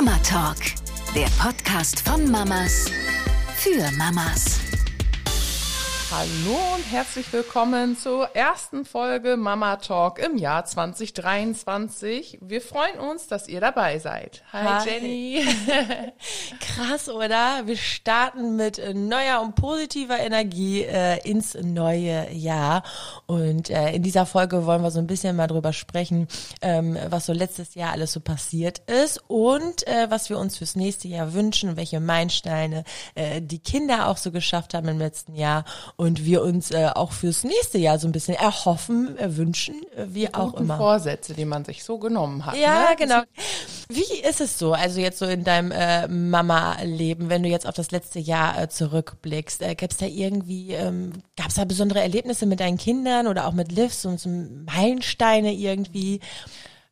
Mama Talk, der Podcast von Mamas für Mamas. Hallo und herzlich willkommen zur ersten Folge Mama Talk im Jahr 2023. Wir freuen uns, dass ihr dabei seid. Hi, Hi. Jenny. Krass, oder? Wir starten mit neuer und positiver Energie äh, ins neue Jahr. Und äh, in dieser Folge wollen wir so ein bisschen mal drüber sprechen, ähm, was so letztes Jahr alles so passiert ist und äh, was wir uns fürs nächste Jahr wünschen, welche Meilensteine äh, die Kinder auch so geschafft haben im letzten Jahr und wir uns äh, auch fürs nächste Jahr so ein bisschen erhoffen, wünschen, äh, wie auch Guten immer. Vorsätze, die man sich so genommen hat. Ja, ne? genau. Wie ist es so, also jetzt so in deinem äh, Mama-Leben, wenn du jetzt auf das letzte Jahr äh, zurückblickst, äh, gab es da irgendwie, ähm, gab es da besondere Erlebnisse mit deinen Kindern oder auch mit Liv, so, so Meilensteine irgendwie?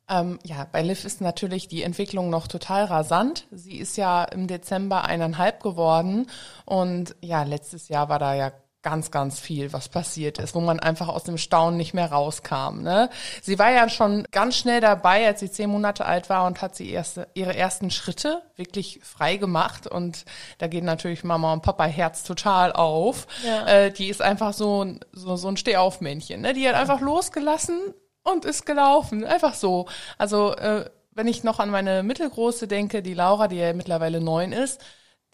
Ähm, ja, bei Liv ist natürlich die Entwicklung noch total rasant. Sie ist ja im Dezember eineinhalb geworden und ja, letztes Jahr war da ja ganz, ganz viel, was passiert ist, wo man einfach aus dem Staunen nicht mehr rauskam. Ne? Sie war ja schon ganz schnell dabei, als sie zehn Monate alt war und hat sie erste, ihre ersten Schritte wirklich frei gemacht. Und da geht natürlich Mama und Papa Herz total auf. Ja. Äh, die ist einfach so, ein- so, so ein Stehaufmännchen. Ne? Die hat einfach losgelassen und ist gelaufen. Einfach so. Also äh, wenn ich noch an meine Mittelgroße denke, die Laura, die ja mittlerweile neun ist,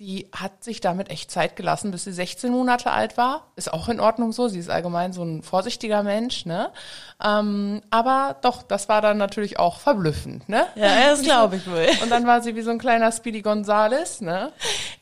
die hat sich damit echt Zeit gelassen, bis sie 16 Monate alt war. Ist auch in Ordnung so. Sie ist allgemein so ein vorsichtiger Mensch, ne? Ähm, aber doch, das war dann natürlich auch verblüffend, ne? Ja, das glaube ich wohl. Und dann war sie wie so ein kleiner Speedy Gonzales, ne?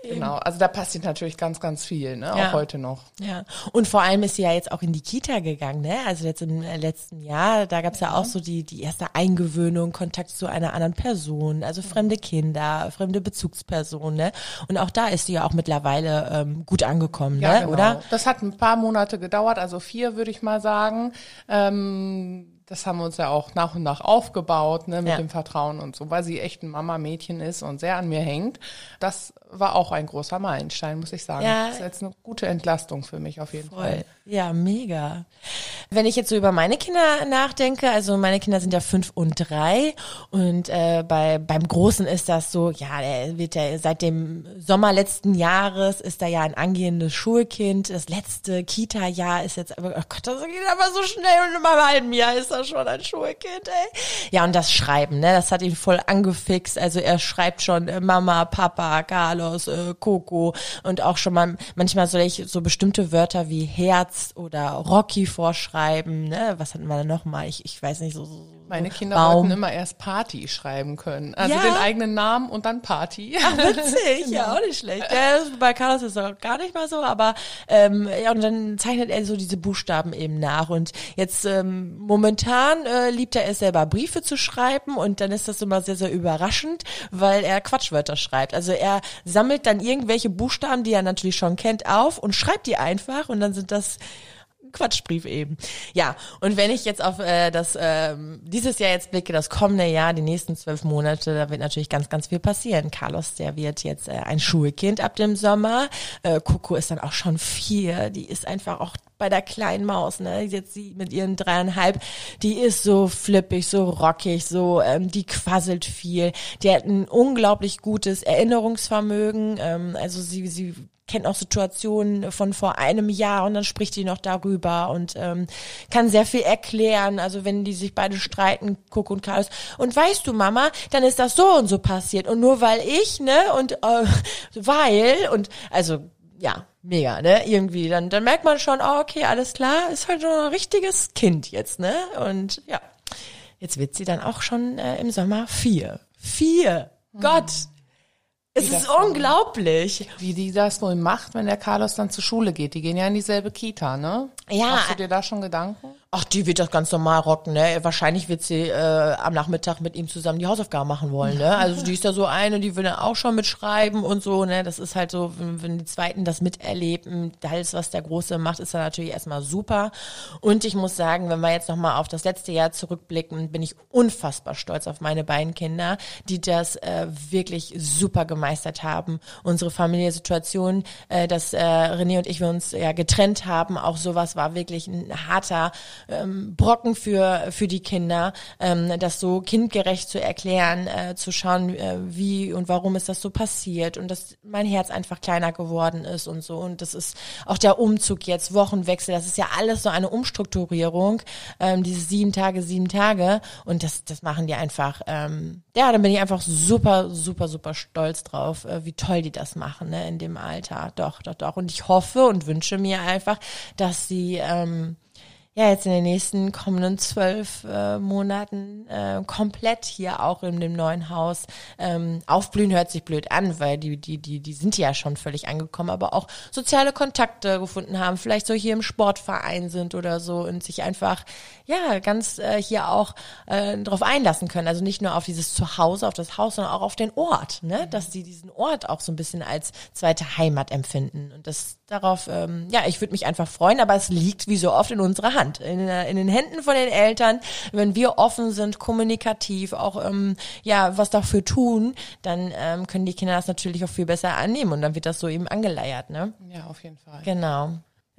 Genau. Also da passiert natürlich ganz, ganz viel, ne? Ja. Auch heute noch. Ja, und vor allem ist sie ja jetzt auch in die Kita gegangen, ne? Also jetzt im äh, letzten Jahr, da gab's ja auch so die, die erste Eingewöhnung, Kontakt zu einer anderen Person, also fremde Kinder, fremde Bezugspersonen, ne? Und auch da ist sie ja auch mittlerweile ähm, gut angekommen, Ja, ne? genau. Oder? Das hat ein paar Monate gedauert, also vier würde ich mal sagen. Ähm, das haben wir uns ja auch nach und nach aufgebaut, ne, mit Ja. dem Vertrauen und so, weil sie echt ein Mama-Mädchen ist und sehr an mir hängt. Das war auch ein großer Meilenstein, muss ich sagen. Ja. Das ist jetzt eine gute Entlastung für mich auf jeden Voll. Fall. Ja, mega. Wenn ich jetzt so über meine Kinder nachdenke, also meine Kinder sind ja fünf und drei und äh, bei beim Großen ist das so, ja, der wird ja seit dem Sommer letzten Jahres ist da ja ein angehendes Schulkind. Das letzte Kita-Jahr ist jetzt, oh Gott, das geht aber so schnell und in einem halben Jahr ist schon ein Schulkind, ey. Ja, und das Schreiben, ne, das hat ihn voll angefixt. Also er schreibt schon äh, Mama, Papa, Carlos, äh, Coco und auch schon mal manchmal soll ich so bestimmte Wörter wie Herz oder Rocky vorschreiben, ne? Was hatten wir denn noch mal? Ich, ich weiß nicht so, so Meine Kinder Baum. wollten immer erst Party schreiben können. Also Ja. den eigenen Namen und dann Party. Ach, witzig, ja, auch nicht schlecht. Ja, bei Carlos ist es auch gar nicht mal so, aber ähm, ja, und dann zeichnet er so diese Buchstaben eben nach. Und jetzt ähm, momentan äh, liebt er es selber, Briefe zu schreiben und dann ist das immer sehr, sehr überraschend, weil er Quatschwörter schreibt. Also er sammelt dann irgendwelche Buchstaben, die er natürlich schon kennt, auf und schreibt die einfach und dann sind das Quatschbrief eben. Ja, und wenn ich jetzt auf äh, das ähm, dieses Jahr jetzt blicke, das kommende Jahr, die nächsten zwölf Monate, da wird natürlich ganz, ganz viel passieren. Carlos, der wird jetzt äh, ein Schulkind ab dem Sommer. Äh, Coco ist dann auch schon vier. Die ist einfach auch bei der kleinen Maus, ne? Jetzt sie mit ihren dreieinhalb, die ist so flippig, so rockig, so, ähm, die quasselt viel. Die hat ein unglaublich gutes Erinnerungsvermögen. Ähm, also sie, sie kennt auch Situationen von vor einem Jahr und dann spricht die noch darüber und ähm, kann sehr viel erklären. Also wenn die sich beide streiten, Coco und Carlos. Und weißt du, Mama, dann ist das so und so passiert. Und nur weil ich, ne, und äh, weil, und also ja, mega, ne? Irgendwie. Dann, dann merkt man schon, oh, okay, alles klar, ist halt so ein richtiges Kind jetzt, ne? Und ja, jetzt wird sie dann auch schon äh, im Sommer vier. Vier! Gott! Es ist unglaublich. Wie die das wohl macht, wenn der Carlos dann zur Schule geht. Die gehen ja in dieselbe Kita, ne? Ja. Machst du dir da schon Gedanken? Ach, die wird das ganz normal rocken, ne? Wahrscheinlich wird sie äh, am Nachmittag mit ihm zusammen die Hausaufgaben machen wollen, ne? Also die ist da so eine, die will dann auch schon mitschreiben und so, ne? Das ist halt so, wenn, wenn die Zweiten das miterleben, alles, was der Große macht, ist dann natürlich erstmal super. Und ich muss sagen, wenn wir jetzt nochmal auf das letzte Jahr zurückblicken, bin ich unfassbar stolz auf meine beiden Kinder, die das äh, wirklich super gemeistert haben. Unsere Familiensituation, äh, dass äh, René und ich wir uns ja getrennt haben, auch sowas war wirklich ein harter ähm, Brocken für, für die Kinder, ähm, das so kindgerecht zu erklären, äh, zu schauen, äh, wie und warum ist das so passiert und dass mein Herz einfach kleiner geworden ist und so. Und das ist auch der Umzug jetzt, Wochenwechsel, das ist ja alles so eine Umstrukturierung, ähm, diese sieben Tage, sieben Tage. Und das, das machen die einfach, ähm, ja, dann bin ich einfach super, super, super stolz drauf, äh, wie toll die das machen, ne, in dem Alter. Doch, doch, doch. Und ich hoffe und wünsche mir einfach, dass sie, ähm, ja jetzt in den nächsten kommenden zwölf äh, Monaten äh, komplett hier auch in dem neuen Haus ähm, aufblühen hört sich blöd an, weil die die die die sind ja schon völlig angekommen, aber auch soziale Kontakte gefunden haben, vielleicht so hier im Sportverein sind oder so und sich einfach ja ganz äh, hier auch äh, darauf einlassen können, also nicht nur auf dieses Zuhause, auf das Haus, sondern auch auf den Ort, ne, dass sie diesen Ort auch so ein bisschen als zweite Heimat empfinden. Und das darauf ähm, ja ich würde mich einfach freuen, aber es liegt wie so oft in unserer Hand Hand, in, in den Händen von den Eltern. Wenn wir offen sind, kommunikativ, auch ähm, ja was dafür tun, dann ähm, können die Kinder das natürlich auch viel besser annehmen und dann wird das so eben angeleiert, ne? Ja, auf jeden Fall. Genau.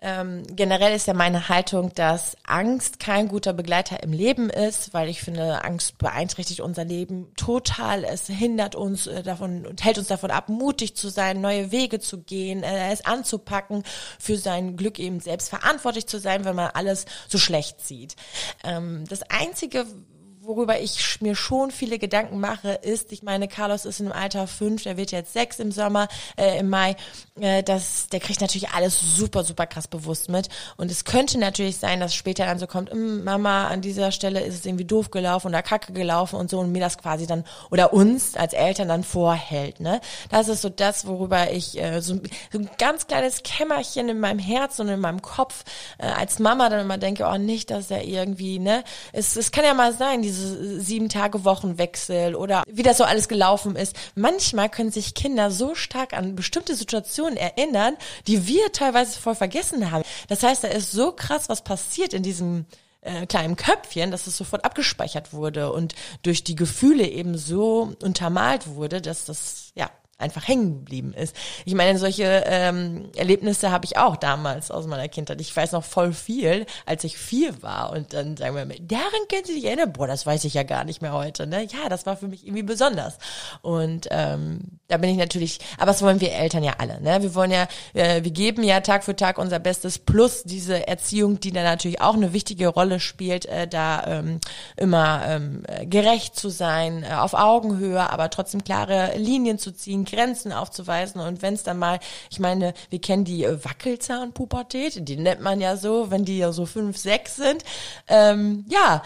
Ähm, generell ist ja meine Haltung, dass Angst kein guter Begleiter im Leben ist, weil ich finde, Angst beeinträchtigt unser Leben total. Es hindert uns äh, davon und hält uns davon ab, mutig zu sein, neue Wege zu gehen, äh, es anzupacken, für sein Glück eben selbst verantwortlich zu sein, wenn man alles so schlecht sieht. Ähm, das Einzige, worüber ich mir schon viele Gedanken mache, ist, ich meine, Carlos ist im Alter fünf, der wird jetzt sechs im Sommer, äh, im Mai, äh, das, der kriegt natürlich alles super, super krass bewusst mit. Und es könnte natürlich sein, dass später dann so kommt, hm, Mama, an dieser Stelle ist es irgendwie doof gelaufen oder kacke gelaufen und so und mir das quasi dann oder uns als Eltern dann vorhält. Ne? Das ist so das, worüber ich äh, so, so ein ganz kleines Kämmerchen in meinem Herz und in meinem Kopf äh, als Mama dann immer denke, oh nicht, dass er irgendwie, ne? Es, es kann ja mal sein, diese sieben Tage Wochenwechsel oder wie das so alles gelaufen ist. Manchmal können sich Kinder so stark an bestimmte Situationen erinnern, die wir teilweise voll vergessen haben. Das heißt, da ist so krass was passiert in diesem äh, kleinen Köpfchen, dass es sofort abgespeichert wurde und durch die Gefühle eben so untermalt wurde, dass das ja einfach hängen geblieben ist. Ich meine, solche ähm, Erlebnisse habe ich auch damals aus meiner Kindheit. Ich weiß noch voll viel, als ich vier war und dann sagen wir, daran können Sie sich erinnern? Boah, das weiß ich ja gar nicht mehr heute. Ne? Ja, das war für mich irgendwie besonders. Und ähm, da bin ich natürlich, aber das wollen wir Eltern ja alle. Ne? Wir wollen ja, äh, wir geben ja Tag für Tag unser Bestes, plus diese Erziehung, die da natürlich auch eine wichtige Rolle spielt, äh, da ähm, immer ähm, gerecht zu sein, äh, auf Augenhöhe, aber trotzdem klare Linien zu ziehen, Grenzen aufzuweisen und wenn es dann mal, ich meine, wir kennen die äh, Wackelzahnpubertät, die nennt man ja so, wenn die ja so fünf, sechs sind. Ähm, ja,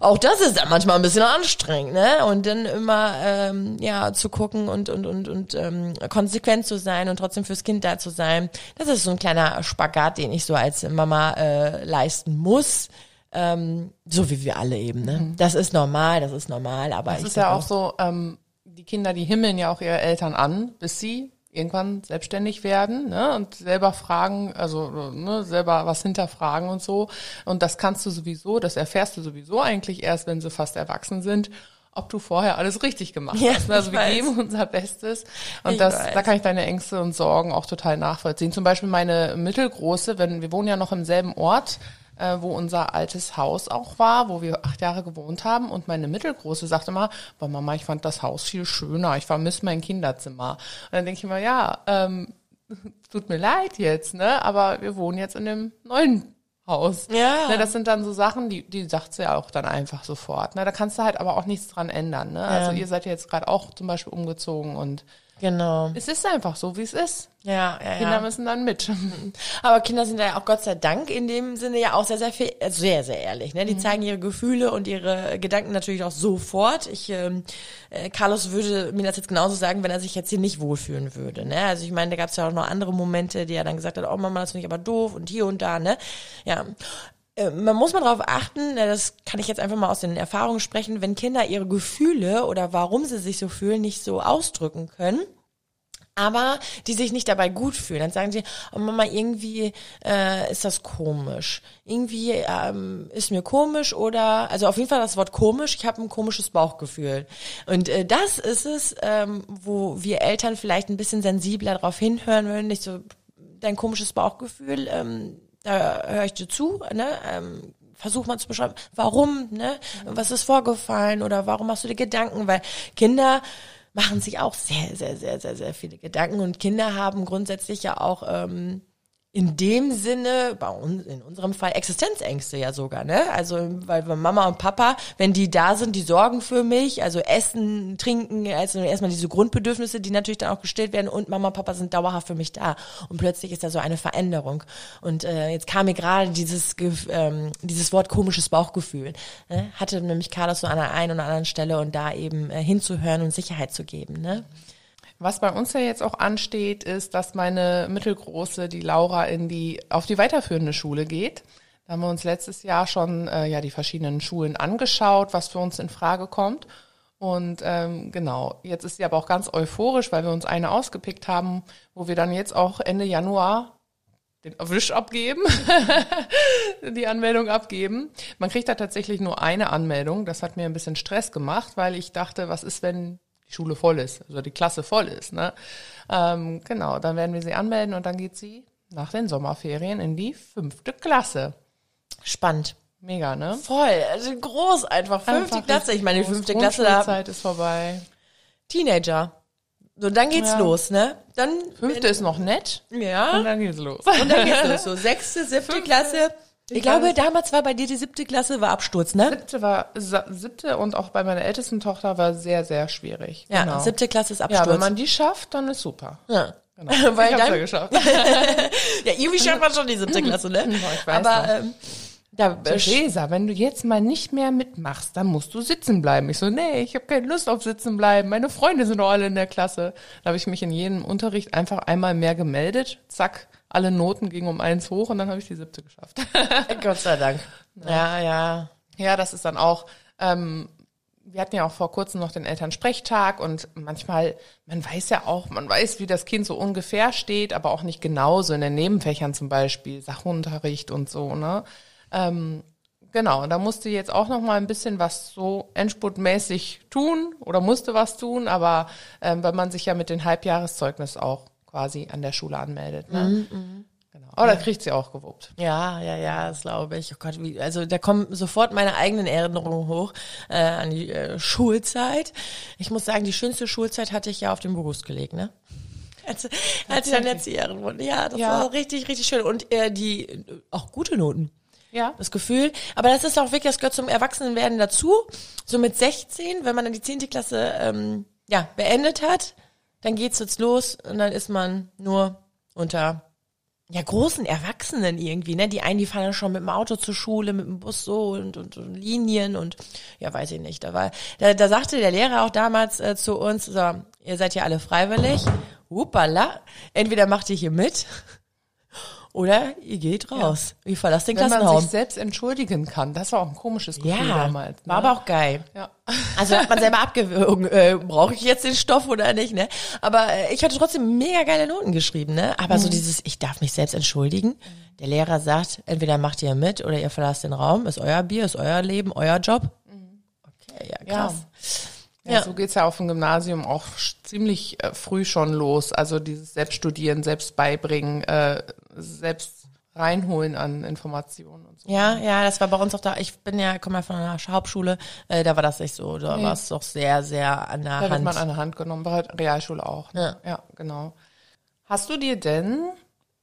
auch das ist dann manchmal ein bisschen anstrengend, ne? Und dann immer ähm, ja zu gucken und und und und ähm, konsequent zu sein und trotzdem fürs Kind da zu sein. Das ist so ein kleiner Spagat, den ich so als Mama äh, leisten muss. Ähm, so wie wir alle eben, ne? Mhm. Das ist normal, das ist normal, aber das ist ja auch so, ähm, die Kinder, die himmeln ja auch ihre Eltern an, bis sie irgendwann selbstständig werden ne, und selber fragen, also ne, selber was hinterfragen und so. Und das kannst du sowieso, das erfährst du sowieso eigentlich erst, wenn sie fast erwachsen sind, ob du vorher alles richtig gemacht ja, hast. Also wir weiß. geben unser Bestes. Und ich das, weiß. da kann ich deine Ängste und Sorgen auch total nachvollziehen. Zum Beispiel meine mittelgroße, wenn wir wohnen ja noch im selben Ort, äh, wo unser altes Haus auch war, wo wir acht Jahre gewohnt haben. Und meine Mittelgroße sagte mal, boah Mama, ich fand das Haus viel schöner, ich vermisse mein Kinderzimmer. Und dann denke ich immer, ja, ähm, tut mir leid jetzt, ne? Aber wir wohnen jetzt in dem neuen Haus. Ja. Ne, das sind dann so Sachen, die, die sagt sie ja auch dann einfach sofort. Ne? Da kannst du halt aber auch nichts dran ändern. Ne? Also ja. Also ihr seid ja jetzt gerade auch zum Beispiel umgezogen und Genau. Es ist einfach so, wie es ist. Ja, ja, Kinder ja. müssen dann mit. Aber Kinder sind ja auch Gott sei Dank in dem Sinne ja auch sehr, sehr viel, äh, sehr, sehr ehrlich. Ne? Die mhm. zeigen ihre Gefühle und ihre Gedanken natürlich auch sofort. Ich, ähm, äh, Carlos würde mir das jetzt genauso sagen, wenn er sich jetzt hier nicht wohlfühlen würde. Ne? Also ich meine, da gab es ja auch noch andere Momente, die er dann gesagt hat, oh Mama, das finde ich aber doof und hier und da, ne? Ja man muss mal darauf achten, das kann ich jetzt einfach mal aus den Erfahrungen sprechen, wenn Kinder ihre Gefühle oder warum sie sich so fühlen nicht so ausdrücken können, aber die sich nicht dabei gut fühlen. Dann sagen sie, oh Mama, irgendwie äh, ist das komisch. Irgendwie ähm, ist mir komisch oder, also auf jeden Fall das Wort komisch, ich habe ein komisches Bauchgefühl. Und äh, das ist es, ähm, wo wir Eltern vielleicht ein bisschen sensibler darauf hinhören würden, nicht so dein komisches Bauchgefühl, ähm, da höre ich dir zu, ne? Ähm, versuch mal zu beschreiben, warum, ne? Was ist vorgefallen oder warum machst du dir Gedanken? Weil Kinder machen sich auch sehr, sehr, sehr, sehr, sehr viele Gedanken und Kinder haben grundsätzlich ja auch ähm, in dem Sinne, bei uns, in unserem Fall Existenzängste ja sogar, ne? Also, weil Mama und Papa, wenn die da sind, die sorgen für mich, also Essen, Trinken, also erstmal diese Grundbedürfnisse, die natürlich dann auch gestillt werden und Mama und Papa sind dauerhaft für mich da. Und plötzlich ist da so eine Veränderung. Und äh, jetzt kam mir gerade dieses, ähm, dieses Wort komisches Bauchgefühl. Ne? Hatte nämlich Carlos so an der einen oder anderen Stelle und da eben äh, hinzuhören und Sicherheit zu geben, ne? Was bei uns ja jetzt auch ansteht, ist, dass meine mittelgroße, die Laura, in die auf die weiterführende Schule geht. Da haben wir uns letztes Jahr schon äh, ja die verschiedenen Schulen angeschaut, was für uns in Frage kommt. Und ähm, genau, jetzt ist sie aber auch ganz euphorisch, weil wir uns eine ausgepickt haben, wo wir dann jetzt auch Ende Januar den Wisch abgeben, die Anmeldung abgeben. Man kriegt da tatsächlich nur eine Anmeldung. Das hat mir ein bisschen Stress gemacht, weil ich dachte, was ist, wenn die Schule voll ist, also die Klasse voll ist. Ne? Ähm, genau, dann werden wir sie anmelden und dann geht sie nach den Sommerferien in die fünfte Klasse. Spannend. Mega, ne? Voll, also groß einfach. Fünfte Einfach Klasse, ich meine, die fünfte Klasse da. Zeit ist vorbei. Teenager. So, dann geht's Ja. los, ne? Dann, Fünfte ist noch nett ja. und dann geht's los. Und dann geht's los. So, sechste, siebte Fünfte. Klasse. Ich Ich glaube, damals war bei dir die siebte Klasse, war Absturz, ne? Siebte war siebte und auch bei meiner ältesten Tochter war sehr, sehr schwierig. Ja, genau. siebte Klasse ist ja, Absturz. wenn man die schafft, dann ist super. ja. Genau. Weil ich hab's dann- ja geschafft. ja, irgendwie schafft man schon die siebte Klasse, ne? ich weiß Aber, noch. ähm, da, äh, Theresa, wenn du jetzt mal nicht mehr mitmachst, dann musst du sitzen bleiben. Ich so, nee, ich habe keine Lust auf sitzen bleiben. Meine Freunde sind doch alle in der Klasse. Da habe ich mich in jedem Unterricht einfach einmal mehr gemeldet. Zack, alle Noten gingen um eins hoch und dann habe ich die siebte geschafft. Gott sei Dank. Ja, ja. ja, das ist dann auch, ähm, wir hatten ja auch vor kurzem noch den Elternsprechtag und manchmal, man weiß ja auch, man weiß, wie das Kind so ungefähr steht, aber auch nicht genauso in den Nebenfächern zum Beispiel, Sachunterricht und so, ne? Ähm, genau, da musste jetzt auch noch mal ein bisschen was so endspurtmäßig tun oder musste was tun, aber ähm, weil man sich ja mit den Halbjahreszeugnis auch quasi an der Schule anmeldet. Ne? Genau. Aber da kriegt sie auch gewuppt. Ja, ja, ja, das glaube ich. Oh Gott, wie, also da kommen sofort meine eigenen Erinnerungen hoch äh, an die äh, Schulzeit. Ich muss sagen, die schönste Schulzeit hatte ich ja auf dem Berufskolleg, ne? Als, als ich dann Erzieherin wurde. Ja, das Ja. war richtig, richtig schön. Und äh, die auch gute Noten. Ja. Das Gefühl. Aber das ist auch wirklich, das gehört zum Erwachsenenwerden dazu. So mit 16, wenn man dann die 10. Klasse ähm, ja, beendet hat, dann geht's jetzt los und dann ist man nur unter ja, großen Erwachsenen irgendwie, ne? Die einen, die fahren dann schon mit dem Auto zur Schule, mit dem Bus so und, und, und Linien und ja, weiß ich nicht. Da war, da, da sagte der Lehrer auch damals äh, zu uns, so, ihr seid ja alle freiwillig. Hupala, entweder macht ihr hier mit oder ihr geht raus. Ihr verlasst den Wenn man Klassenraum. sich selbst entschuldigen kann, das war auch ein komisches Gefühl Ja, damals. Ne? war aber auch geil. ja. Also hat man selber abgewogen, äh, brauche ich jetzt den Stoff oder nicht, ne? Aber äh, ich hatte trotzdem mega geile Noten geschrieben, ne? Aber so dieses, ich darf mich selbst entschuldigen. Der Lehrer sagt, entweder macht ihr mit oder ihr verlasst den Raum, ist euer Bier, ist euer Leben, euer Job. Okay, ja, krass. Ja, Ja. so geht's ja auf dem Gymnasium auch ziemlich äh, früh schon los. Also dieses Selbststudieren, selbst beibringen, äh, selbst reinholen an Informationen und so. Ja, ja, das war bei uns auch da. Ich bin ja, komme ja von einer Hauptschule, äh, da war das nicht so. Da war es doch sehr, sehr an der Da wird Hand. man an der Hand genommen, bei der Realschule auch. Ne? Ja. genau. Hast du dir denn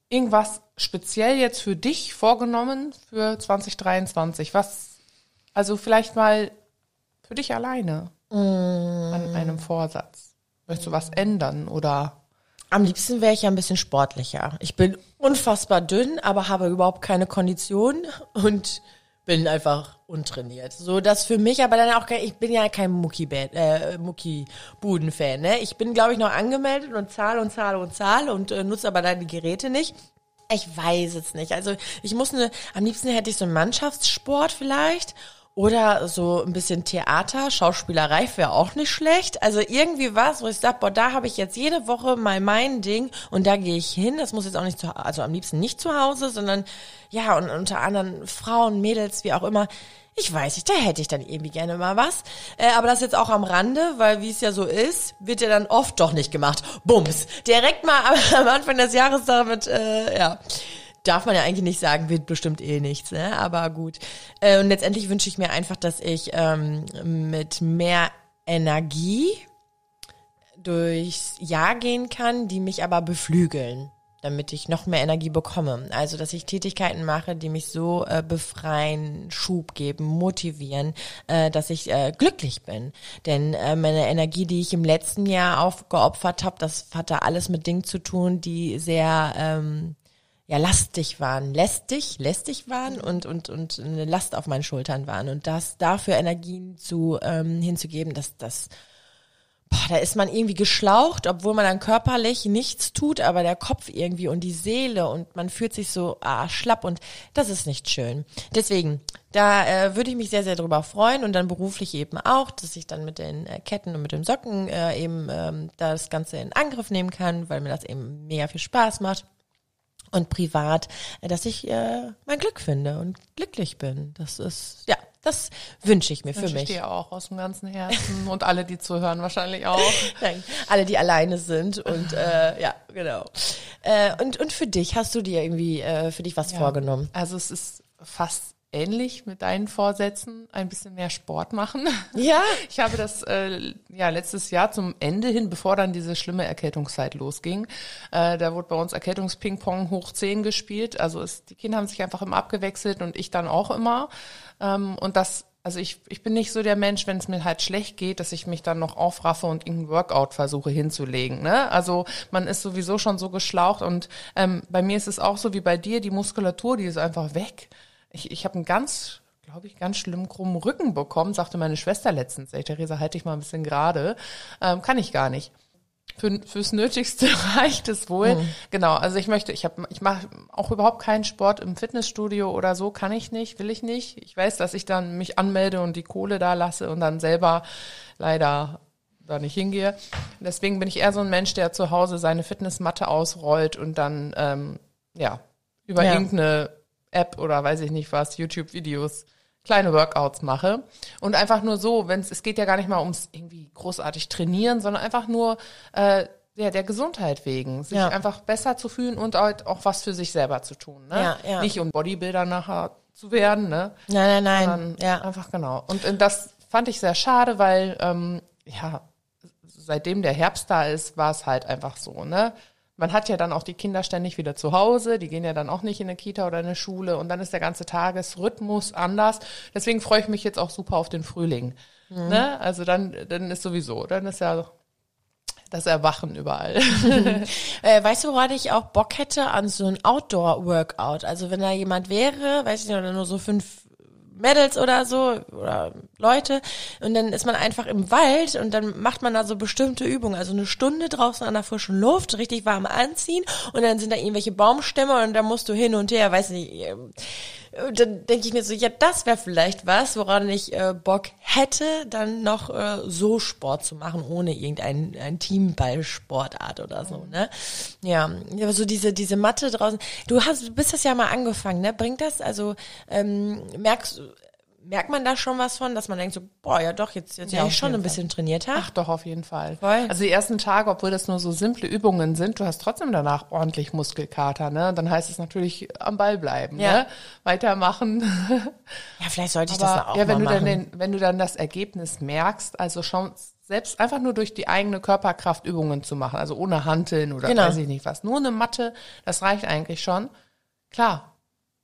irgendwas speziell jetzt für dich vorgenommen für 2023? Was, also vielleicht mal für dich alleine an einem Vorsatz? Möchtest du was ändern oder? Am liebsten wäre ich ja ein bisschen sportlicher. Ich bin unfassbar dünn, aber habe überhaupt keine Kondition und bin einfach untrainiert. So, das für mich aber dann auch kein, ich bin ja kein Mucki-Band, äh, Mucki-Buden-Fan, ne? Ich bin, glaube ich, noch angemeldet und zahle und zahle und zahle und äh, nutze aber dann die Geräte nicht. Ich weiß es nicht. Also ich muss eine, am liebsten hätte ich so einen Mannschaftssport vielleicht oder so ein bisschen Theater, Schauspielerei wäre auch nicht schlecht. Also irgendwie was, wo ich sage, boah, da habe ich jetzt jede Woche mal mein Ding und da gehe ich hin. Das muss jetzt auch nicht zu, also am liebsten nicht zu Hause, sondern ja, und unter anderen Frauen, Mädels, wie auch immer. Ich weiß nicht, da hätte ich dann irgendwie gerne mal was. Äh, aber das jetzt auch am Rande, weil wie es ja so ist, wird ja dann oft doch nicht gemacht. Bums. Direkt mal am, am Anfang des Jahres damit, äh, ja. Darf man ja eigentlich nicht sagen, wird bestimmt eh nichts, ne? Aber gut. Äh, und letztendlich wünsche ich mir einfach, dass ich ähm, mit mehr Energie durchs Jahr gehen kann, die mich aber beflügeln, damit ich noch mehr Energie bekomme. Also, dass ich Tätigkeiten mache, die mich so äh, befreien, Schub geben, motivieren, äh, dass ich äh, glücklich bin. Denn äh, meine Energie, die ich im letzten Jahr aufgeopfert habe, das hatte alles mit Dingen zu tun, die sehr ähm, ja lastig waren, lästig, lästig waren und und und eine Last auf meinen Schultern waren und das dafür Energien zu ähm, hinzugeben, dass das boah, da ist man irgendwie geschlaucht, obwohl man dann körperlich nichts tut, aber der Kopf irgendwie und die Seele und man fühlt sich so ah, schlapp und das ist nicht schön. Deswegen, da äh, würde ich mich sehr, sehr drüber freuen und dann beruflich eben auch, dass ich dann mit den äh, Ketten und mit den Socken äh, eben ähm, das Ganze in Angriff nehmen kann, weil mir das eben mega viel Spaß macht und privat, dass ich äh, mein Glück finde und glücklich bin. Das ist, ja, das wünsche ich mir für Wünsche mich. ich dir auch aus dem ganzen Herzen und alle, die zuhören, wahrscheinlich auch. Nein, alle, die alleine sind und äh, ja, genau. Äh, und, und für dich, hast du dir irgendwie äh, für dich was Ja. vorgenommen? Also es ist fast ähnlich mit deinen Vorsätzen, ein bisschen mehr Sport machen. Ja. Ich habe das äh, ja letztes Jahr zum Ende hin, bevor dann diese schlimme Erkältungszeit losging, äh, da wurde bei uns Erkältungsping-Pong hoch 10 gespielt. Also es, die Kinder haben sich einfach immer abgewechselt und ich dann auch immer. Ähm, und das, also ich, ich bin nicht so der Mensch, wenn es mir halt schlecht geht, dass ich mich dann noch aufraffe und irgendein Workout versuche hinzulegen. Ne? Also man ist sowieso schon so geschlaucht und ähm, bei mir ist es auch so wie bei dir, die Muskulatur, die ist einfach weg. Ich, ich habe einen ganz, glaube ich, ganz schlimm krummen Rücken bekommen, sagte meine Schwester letztens. Ey, Theresa, halt dich mal ein bisschen gerade. Ähm, kann ich gar nicht. Für, fürs Nötigste reicht es wohl. Genau, also ich möchte, ich habe, ich mache auch überhaupt keinen Sport im Fitnessstudio oder so, kann ich nicht, will ich nicht. Ich weiß, dass ich dann mich anmelde und die Kohle da lasse und dann selber leider da nicht hingehe. Deswegen bin ich eher so ein Mensch, der zu Hause seine Fitnessmatte ausrollt und dann ähm, ja über Ja. irgendeine App oder weiß ich nicht was, YouTube-Videos kleine Workouts mache und einfach nur so, wenn es es geht ja gar nicht mal ums irgendwie großartig trainieren, sondern einfach nur äh, ja, der Gesundheit wegen, sich Ja. einfach besser zu fühlen und halt auch was für sich selber zu tun. Ne? Ja, ja. Nicht um Bodybuilder nachher zu werden, ne? Nein, nein, nein. Ja. einfach genau. Und, und das fand ich sehr schade, weil ähm, ja seitdem der Herbst da ist, war es halt einfach so, ne? Man hat ja dann auch die Kinder ständig wieder zu Hause, die gehen ja dann auch nicht in eine Kita oder eine Schule und dann ist der ganze Tagesrhythmus anders. Deswegen freue ich mich jetzt auch super auf den Frühling. Ne? Also dann, dann ist sowieso, dann ist ja das Erwachen überall. Äh, weißt du, woran ich auch Bock hätte? An so ein Outdoor-Workout. Also wenn da jemand wäre, weiß ich nicht, oder nur so fünf Mädels oder so oder Leute und dann ist man einfach im Wald und dann macht man da so bestimmte Übungen, also eine Stunde draußen an der frischen Luft, richtig warm anziehen und dann sind da irgendwelche Baumstämme und dann musst du hin und her, weiß nicht, dann denke ich mir so, ja, das wäre vielleicht was, woran ich äh, Bock hätte, dann noch äh, so Sport zu machen, ohne irgendein ein Teamballsportart oder so, ne? Ja, aber so diese diese Matte draußen. Du hast du bist das ja mal angefangen, ne? Bringt das also ähm, merkst merkt man da schon was von, dass man denkt so, boah, ja doch, jetzt jetzt Ja, ich schon ein bisschen trainiert habe. Ach doch, auf jeden Fall. Voll. Also die ersten Tage, obwohl das nur so simple Übungen sind, du hast trotzdem danach ordentlich Muskelkater, ne? Dann heißt es natürlich am Ball bleiben, Ja. ne? Weitermachen. Ja, vielleicht sollte ich das Aber auch ja, wenn mal du dann machen. den, wenn du dann das Ergebnis merkst, also schon selbst einfach nur durch die eigene Körperkraft Übungen zu machen, also ohne Hanteln oder Genau. weiß ich nicht was, nur eine Matte, das reicht eigentlich schon. Klar,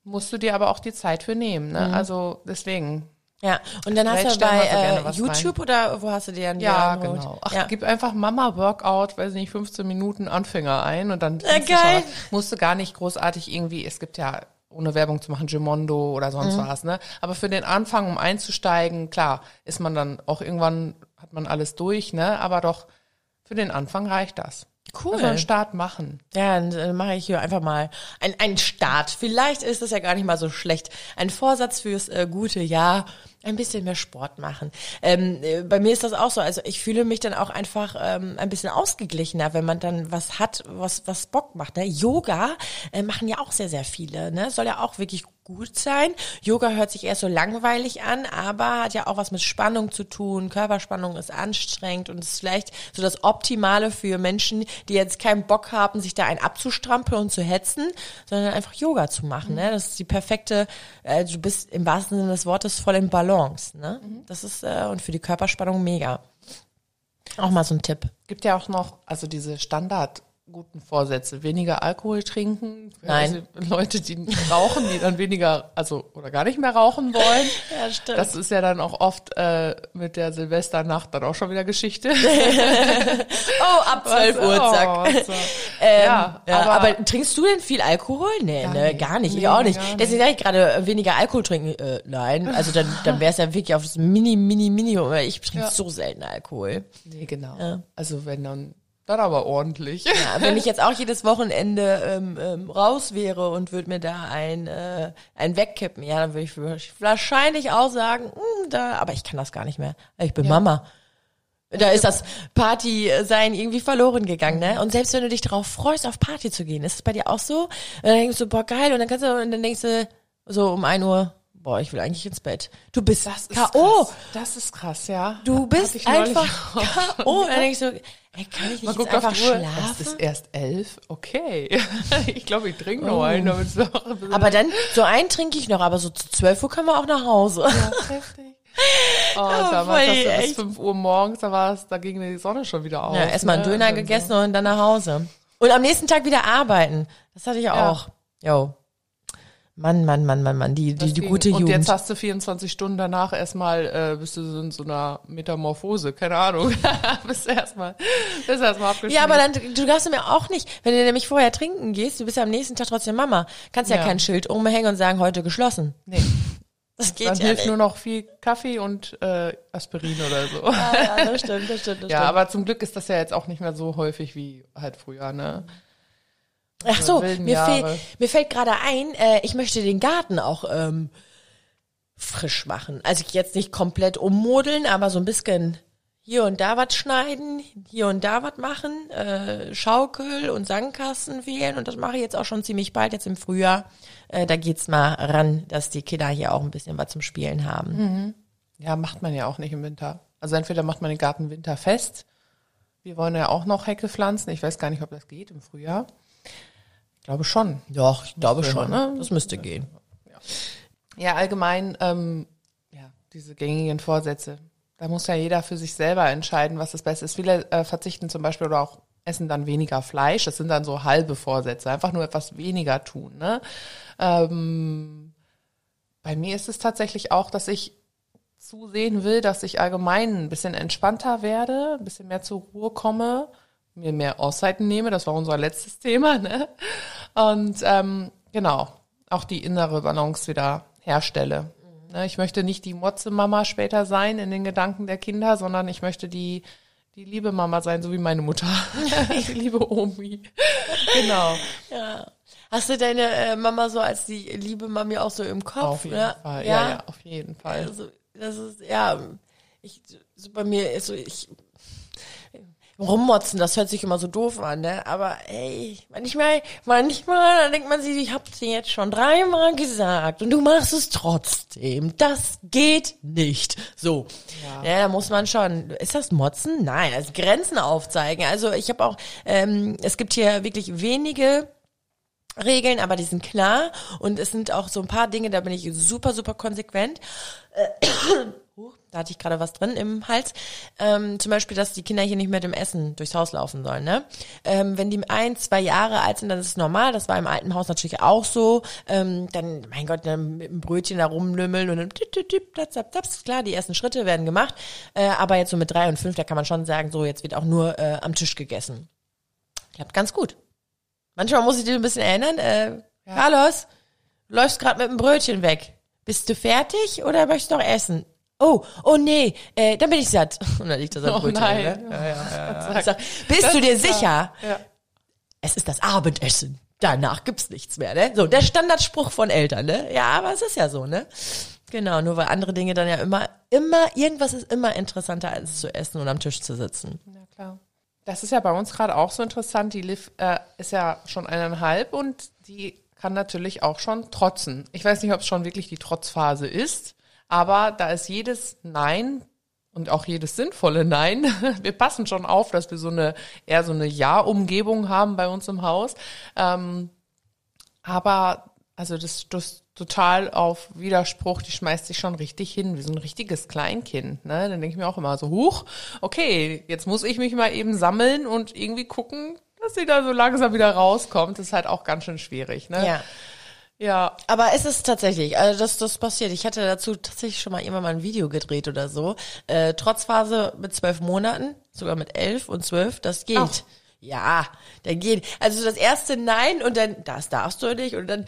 musst du dir aber auch die Zeit für nehmen, ne? Mhm. Also deswegen. ja, und dann hast du bei äh, YouTube oder wo hast du dir dann die Ja, genau. Ach, ja. gib einfach Mama Workout, weiß nicht, 15 Minuten Anfänger ein und dann Ja, du geil. schon was. musst du gar nicht großartig irgendwie, es gibt ja ohne Werbung zu machen, Gimondo oder sonst Mhm. was, ne? Aber für den Anfang, um einzusteigen, klar, ist man dann auch irgendwann, hat man alles durch, ne? Aber doch, für den Anfang reicht das. Cool. Also einen Start machen. Ja, dann äh, mache ich hier einfach mal ein- einen Start. Vielleicht ist das ja gar nicht mal so schlecht. Ein Vorsatz fürs äh, gute Jahr. Ein bisschen mehr Sport machen. Ähm, äh, bei mir ist das auch so. Also ich fühle mich dann auch einfach ähm, ein bisschen ausgeglichener, wenn man dann was hat, was was Bock macht. Ne? Yoga äh, machen ja auch sehr sehr viele. Ne? Soll ja auch wirklich gut sein. Yoga hört sich erst so langweilig an, aber hat ja auch was mit Spannung zu tun. Körperspannung ist anstrengend und ist vielleicht so das Optimale für Menschen, die jetzt keinen Bock haben, sich da ein abzustrampeln und zu hetzen, sondern einfach Yoga zu machen. Ne? Das ist die perfekte, äh, du bist im wahrsten Sinne des Wortes voll in Balance. Ne? Das ist äh, und für die Körperspannung mega. Auch mal so ein Tipp. Gibt ja auch noch, also diese Standard guten Vorsätze, weniger Alkohol trinken. Nein. Also Leute, die rauchen, die dann weniger, also oder gar nicht mehr rauchen wollen. Ja, stimmt. Das ist ja dann auch oft äh, mit der Silvesternacht dann auch schon wieder Geschichte. Oh, ab 12 Uhr, zack. Oh, so. Ähm, Ja, ja, aber, aber- trinkst du denn viel Alkohol? Nee, Gar ne, nicht. gar nicht. Ich Nee, auch nicht. Deswegen sage ich gerade, äh, weniger Alkohol trinken. Äh, nein, also dann, dann wäre es ja wirklich auf das Mini, Mini, weil Ich trinke Ja. so selten Alkohol. Nee, genau. Ja. Also wenn dann, dann aber ordentlich. Ja, wenn ich jetzt auch jedes Wochenende ähm, ähm, raus wäre und würde mir da ein, äh, ein wegkippen, ja, dann würde ich wahrscheinlich auch sagen, hm, da, aber ich kann das gar nicht mehr. Ich bin Mama. Da ist das Party-Sein irgendwie verloren gegangen, ne? Und selbst wenn du dich darauf freust, auf Party zu gehen, ist es bei dir auch so? Und dann denkst du, boah, geil, und dann kannst du, und dann denkst du, so um ein Uhr, boah, ich will eigentlich ins Bett. Du bist Das K.O. Das ist krass, ja. Du bist ich einfach. K.O. Und dann denkst du, ey, kann ich nicht jetzt einfach auf schlafen? Es ist erst elf. Okay. ich glaube, ich trinke noch einen, damit es noch ein Aber dann, so einen trinke ich noch, aber so zu 12 Uhr können wir auch nach Hause. heftig. Oh, voll, hast du bis echt. 5 Uhr morgens, da war es, da ging die Sonne schon wieder auf. Ja, erstmal einen ne? Döner gegessen und dann nach Hause. Und am nächsten Tag wieder arbeiten. Das hatte ich Ja. auch. Jo. Mann, Mann, Mann, Mann, Mann, die, die, die gute Und Jugend. jetzt hast du 24 Stunden danach erstmal, äh, bist du in so einer Metamorphose, keine Ahnung. bist du erstmal, bist erstmal abgeschnitten. ja, aber dann, du darfst mir auch nicht, wenn du nämlich vorher trinken gehst, du bist ja am nächsten Tag trotzdem Mama, kannst ja, Ja. kein Schild umhängen und sagen, heute geschlossen. Nee, Das geht dann ja hilft nicht. nur noch viel Kaffee und äh, Aspirin oder so. Ja, ja, das stimmt, das stimmt, das Ja, stimmt. aber zum Glück ist das ja jetzt auch nicht mehr so häufig wie halt früher, ne? Ach so, mir, fehl, mir fällt gerade ein, äh, ich möchte den Garten auch ähm, frisch machen. Also jetzt nicht komplett ummodeln, aber so ein bisschen hier und da was schneiden, hier und da was machen, äh, Schaukel und Sandkasten wählen und das mache ich jetzt auch schon ziemlich bald, jetzt im Frühjahr. Äh, da geht's mal ran, dass die Kinder hier auch ein bisschen was zum Spielen haben. Ja, macht man ja auch nicht im Winter. Also entweder macht man den Garten winterfest. Wir wollen ja auch noch Hecke pflanzen. Ich weiß gar nicht, ob das geht im Frühjahr. Ich glaube schon. Doch, ich glaube schon. ne? Das müsste gehen. Ja, allgemein, ähm, ja, diese gängigen Vorsätze. Da muss ja jeder für sich selber entscheiden, was das Beste ist. Viele äh, verzichten zum Beispiel oder auch essen dann weniger Fleisch. Das sind dann so halbe Vorsätze. Einfach nur etwas weniger tun. Ne? Ähm, bei mir ist es tatsächlich auch, dass ich zusehen will, dass ich allgemein ein bisschen entspannter werde, ein bisschen mehr zur Ruhe komme, mir mehr Auszeiten nehme. Das war unser letztes Thema. Ne? Und ähm, genau, auch die innere Balance wieder herstelle. Ne, Ich möchte nicht die Motze-Mama später sein in den Gedanken der Kinder, sondern ich möchte die, die liebe Mama sein, so wie meine Mutter. die liebe Omi. Genau. Ja. Hast du deine äh, Mama so als die liebe Mami auch so im Kopf? Auf jeden oder? Fall. Ja, ja, auf jeden Fall. Also, das ist, ja, ich, so bei mir ist so, ich, rummotzen, das hört sich immer so doof an, ne? Aber ey, manchmal, manchmal, da denkt man sich, ich hab's dir jetzt schon dreimal gesagt und du machst es trotzdem. Das geht nicht. So. Ja, ja da muss man schon. Ist das Motzen? Nein, also Grenzen aufzeigen. Also ich habe auch, ähm, es gibt hier wirklich wenige Regeln, aber die sind klar und es sind auch so ein paar Dinge, da bin ich super, super konsequent. Äh, da hatte ich gerade was drin im Hals. Ähm, zum Beispiel, dass die Kinder hier nicht mit dem Essen durchs Haus laufen sollen. Ne? Ähm, wenn die ein, zwei Jahre alt sind, dann ist es normal. Das war im alten Haus natürlich auch so. Ähm, dann, mein Gott, dann mit dem Brötchen da rumlümmeln und dann tip, tip, tip, tap, tap, tap. Klar, die ersten Schritte werden gemacht. Äh, aber jetzt so mit drei und fünf, da kann man schon sagen, so jetzt wird auch nur äh, am Tisch gegessen. Klappt ganz gut. Manchmal muss ich dir ein bisschen erinnern, äh, Carlos, du läufst gerade mit dem Brötchen weg. Bist du fertig oder möchtest du noch essen? Oh, oh nee, äh, dann bin ich satt. Und dann liegt das am Oh Brötchen. nein. Ne? Ja, ja, ja. Sag, bist du dir sicher? Ja. Es ist das Abendessen. Danach gibt's nichts mehr, ne? So, der Standardspruch von Eltern, ne? Ja, aber es ist ja so, ne? Genau, nur weil andere Dinge dann ja immer, immer, irgendwas ist immer interessanter als zu essen und am Tisch zu sitzen. Ja, klar. Das ist ja bei uns gerade auch so interessant. Die Liv äh, ist ja schon eineinhalb und die kann natürlich auch schon trotzen. Ich weiß nicht, ob es schon wirklich die Trotzphase ist, aber da ist jedes Nein und auch jedes sinnvolle Nein. Wir passen schon auf, dass wir so eine eher so eine Ja-Umgebung haben bei uns im Haus. Ähm, aber also das, das total auf Widerspruch, die schmeißt sich schon richtig hin, wie so ein richtiges Kleinkind. Ne? Dann denke ich mir auch immer so, huch, okay, jetzt muss ich mich mal eben sammeln und irgendwie gucken, dass sie da so langsam wieder rauskommt. Das ist halt auch ganz schön schwierig. Ne? Ja. Ja. Aber es ist tatsächlich, also das, das passiert. Ich hatte dazu tatsächlich schon mal irgendwann mal ein Video gedreht oder so. Äh, Trotzphase mit zwölf Monaten, sogar mit elf und zwölf, das geht. Ach. Ja, der geht. Also das erste Nein und dann, das darfst du nicht und dann,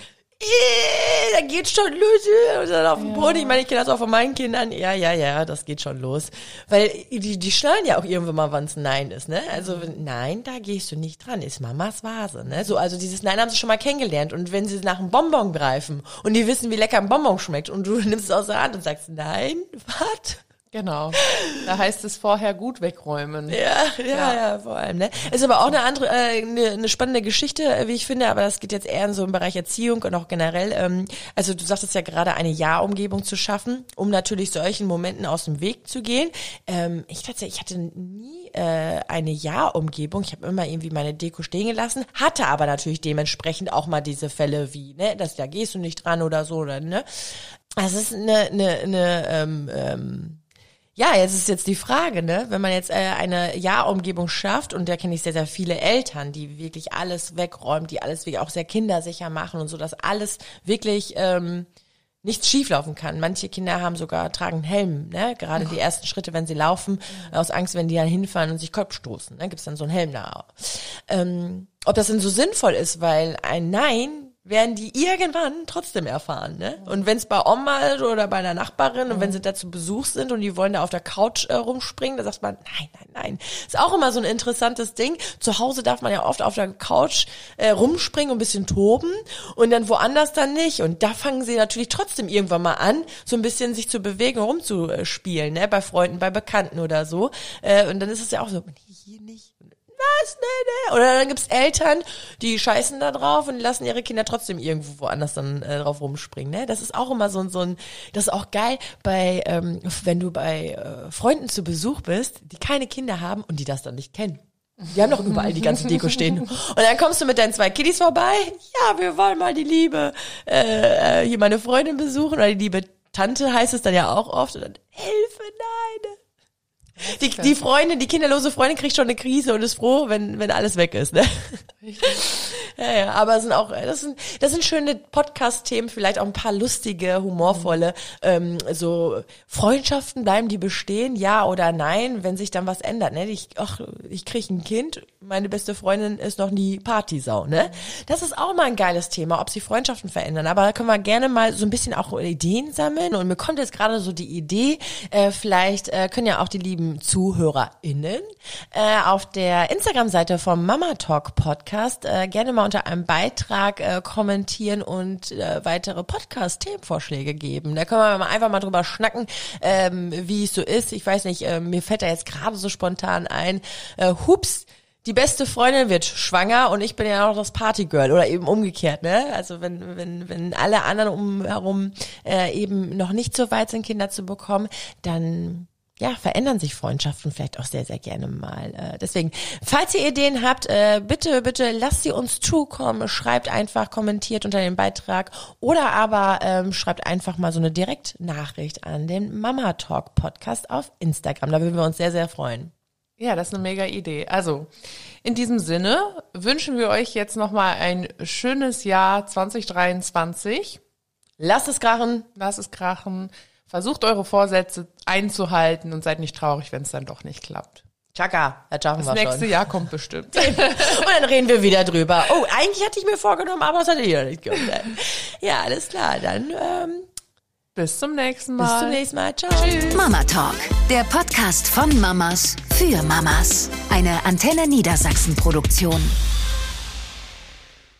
da geht schon los und dann auf dem Boden. Ich meine, ich kenne das auch von meinen Kindern. Ja, ja, ja, das geht schon los. Weil die, die schneiden ja auch irgendwann mal, wann es Nein ist, ne? Also wenn, Nein, da gehst du nicht dran, ist Mamas Vase, ne? So, also dieses Nein haben sie schon mal kennengelernt. Und wenn sie nach einem Bonbon greifen und die wissen, wie lecker ein Bonbon schmeckt und du nimmst es aus der Hand und sagst, nein, was? Genau. Da heißt es vorher gut wegräumen. Ja, ja, ja, vor allem. Ne? Ist aber auch eine andere, äh, eine, eine spannende Geschichte, äh, wie ich finde, aber das geht jetzt eher in so im Bereich Erziehung und auch generell. Ähm, also du sagtest ja gerade, eine Ja-Umgebung zu schaffen, um natürlich solchen Momenten aus dem Weg zu gehen. Ähm, ich tatsächlich, ich hatte nie äh, eine Ja-Umgebung. Ich habe immer irgendwie meine Deko stehen gelassen, hatte aber natürlich dementsprechend auch mal diese Fälle wie, ne, dass da gehst du nicht dran oder so, oder ne. Das ist eine, eine, eine ähm, ähm, ja, jetzt ist jetzt die Frage, ne? Wenn man jetzt äh, eine Ja-Umgebung schafft, und da kenne ich sehr, sehr viele Eltern, die wirklich alles wegräumen, die alles wirklich auch sehr kindersicher machen und so, dass alles wirklich ähm, nichts schieflaufen kann. Manche Kinder haben sogar tragen Helm, ne? Gerade die ersten Schritte, wenn sie laufen, aus Angst, wenn die dann hinfallen und sich Kopf stoßen, ne? Gibt's dann so einen Helm da. Ähm, ob das denn so sinnvoll ist, weil ein Nein werden die irgendwann trotzdem erfahren. Ne? Und wenn es bei Oma ist oder bei einer Nachbarin und wenn sie da zu Besuch sind und die wollen da auf der Couch äh, rumspringen, da sagt man, nein, nein, nein. Ist auch immer so ein interessantes Ding. Zu Hause darf man ja oft auf der Couch äh, rumspringen und ein bisschen toben und dann woanders dann nicht. Und da fangen sie natürlich trotzdem irgendwann mal an, so ein bisschen sich zu bewegen, rumzuspielen, ne? bei Freunden, bei Bekannten oder so. Äh, und dann ist es ja auch so, hier nicht was? Nee, nee. Oder dann gibt's Eltern, die scheißen da drauf und lassen ihre Kinder trotzdem irgendwo woanders dann äh, drauf rumspringen. Ne? Das ist auch immer so, ein so ein, das ist auch geil bei, ähm, wenn du bei äh, Freunden zu Besuch bist, die keine Kinder haben und die das dann nicht kennen. Die haben doch überall die ganze Deko stehen. Und dann kommst du mit deinen zwei Kiddies vorbei. Ja, wir wollen mal die liebe, äh, äh, hier meine Freundin besuchen oder die liebe Tante heißt es dann ja auch oft. Und dann, Hilfe, nein. Die, die Freundin, die kinderlose Freundin kriegt schon eine Krise und ist froh, wenn, wenn alles weg ist. Ne? Ja, ja, aber es sind auch, das sind, das sind schöne Podcast-Themen, vielleicht auch ein paar lustige, humorvolle, ähm, so Freundschaften bleiben die bestehen, ja oder nein, wenn sich dann was ändert. Ne? Ich, ach, ich kriege ein Kind, meine beste Freundin ist noch nie Partysau. Ne? Das ist auch mal ein geiles Thema, ob sich Freundschaften verändern. Aber da können wir gerne mal so ein bisschen auch Ideen sammeln. Und mir kommt jetzt gerade so die Idee, äh, vielleicht äh, können ja auch die lieben ZuhörerInnen äh, auf der Instagram-Seite vom Mama Talk Podcast äh, gerne mal unter einem Beitrag äh, kommentieren und äh, weitere Podcast-Themenvorschläge geben. Da können wir mal einfach mal drüber schnacken, ähm, wie es so ist. Ich weiß nicht, äh, mir fällt da jetzt gerade so spontan ein, äh, hups, die beste Freundin wird schwanger und ich bin ja noch das Partygirl oder eben umgekehrt, ne? Also wenn wenn wenn alle anderen umherum äh, eben noch nicht so weit sind, Kinder zu bekommen, dann ja, verändern sich Freundschaften vielleicht auch sehr, sehr gerne mal. Äh, deswegen, falls ihr Ideen habt, äh, bitte, bitte lasst sie uns zukommen. Schreibt einfach, kommentiert unter dem Beitrag oder aber ähm, schreibt einfach mal so eine Direktnachricht an den Mama Talk Podcast auf Instagram. Da würden wir uns sehr, sehr freuen. Ja, das ist eine mega Idee. Also, in diesem Sinne wünschen wir euch jetzt nochmal ein schönes Jahr 2023. Lasst es krachen. Lasst es krachen. Versucht eure Vorsätze einzuhalten und seid nicht traurig, wenn es dann doch nicht klappt. Chaka, das schaffen Das wir nächste schon. Jahr kommt bestimmt. Und dann reden wir wieder drüber. Oh, eigentlich hatte ich mir vorgenommen, aber das hatte ich noch nicht gemacht. Ja, alles klar. Dann ähm, Bis zum nächsten Mal. bis zum nächsten Mal. Ciao. Mama Talk, der Podcast von Mamas für Mamas. Eine Antenne Niedersachsen Produktion.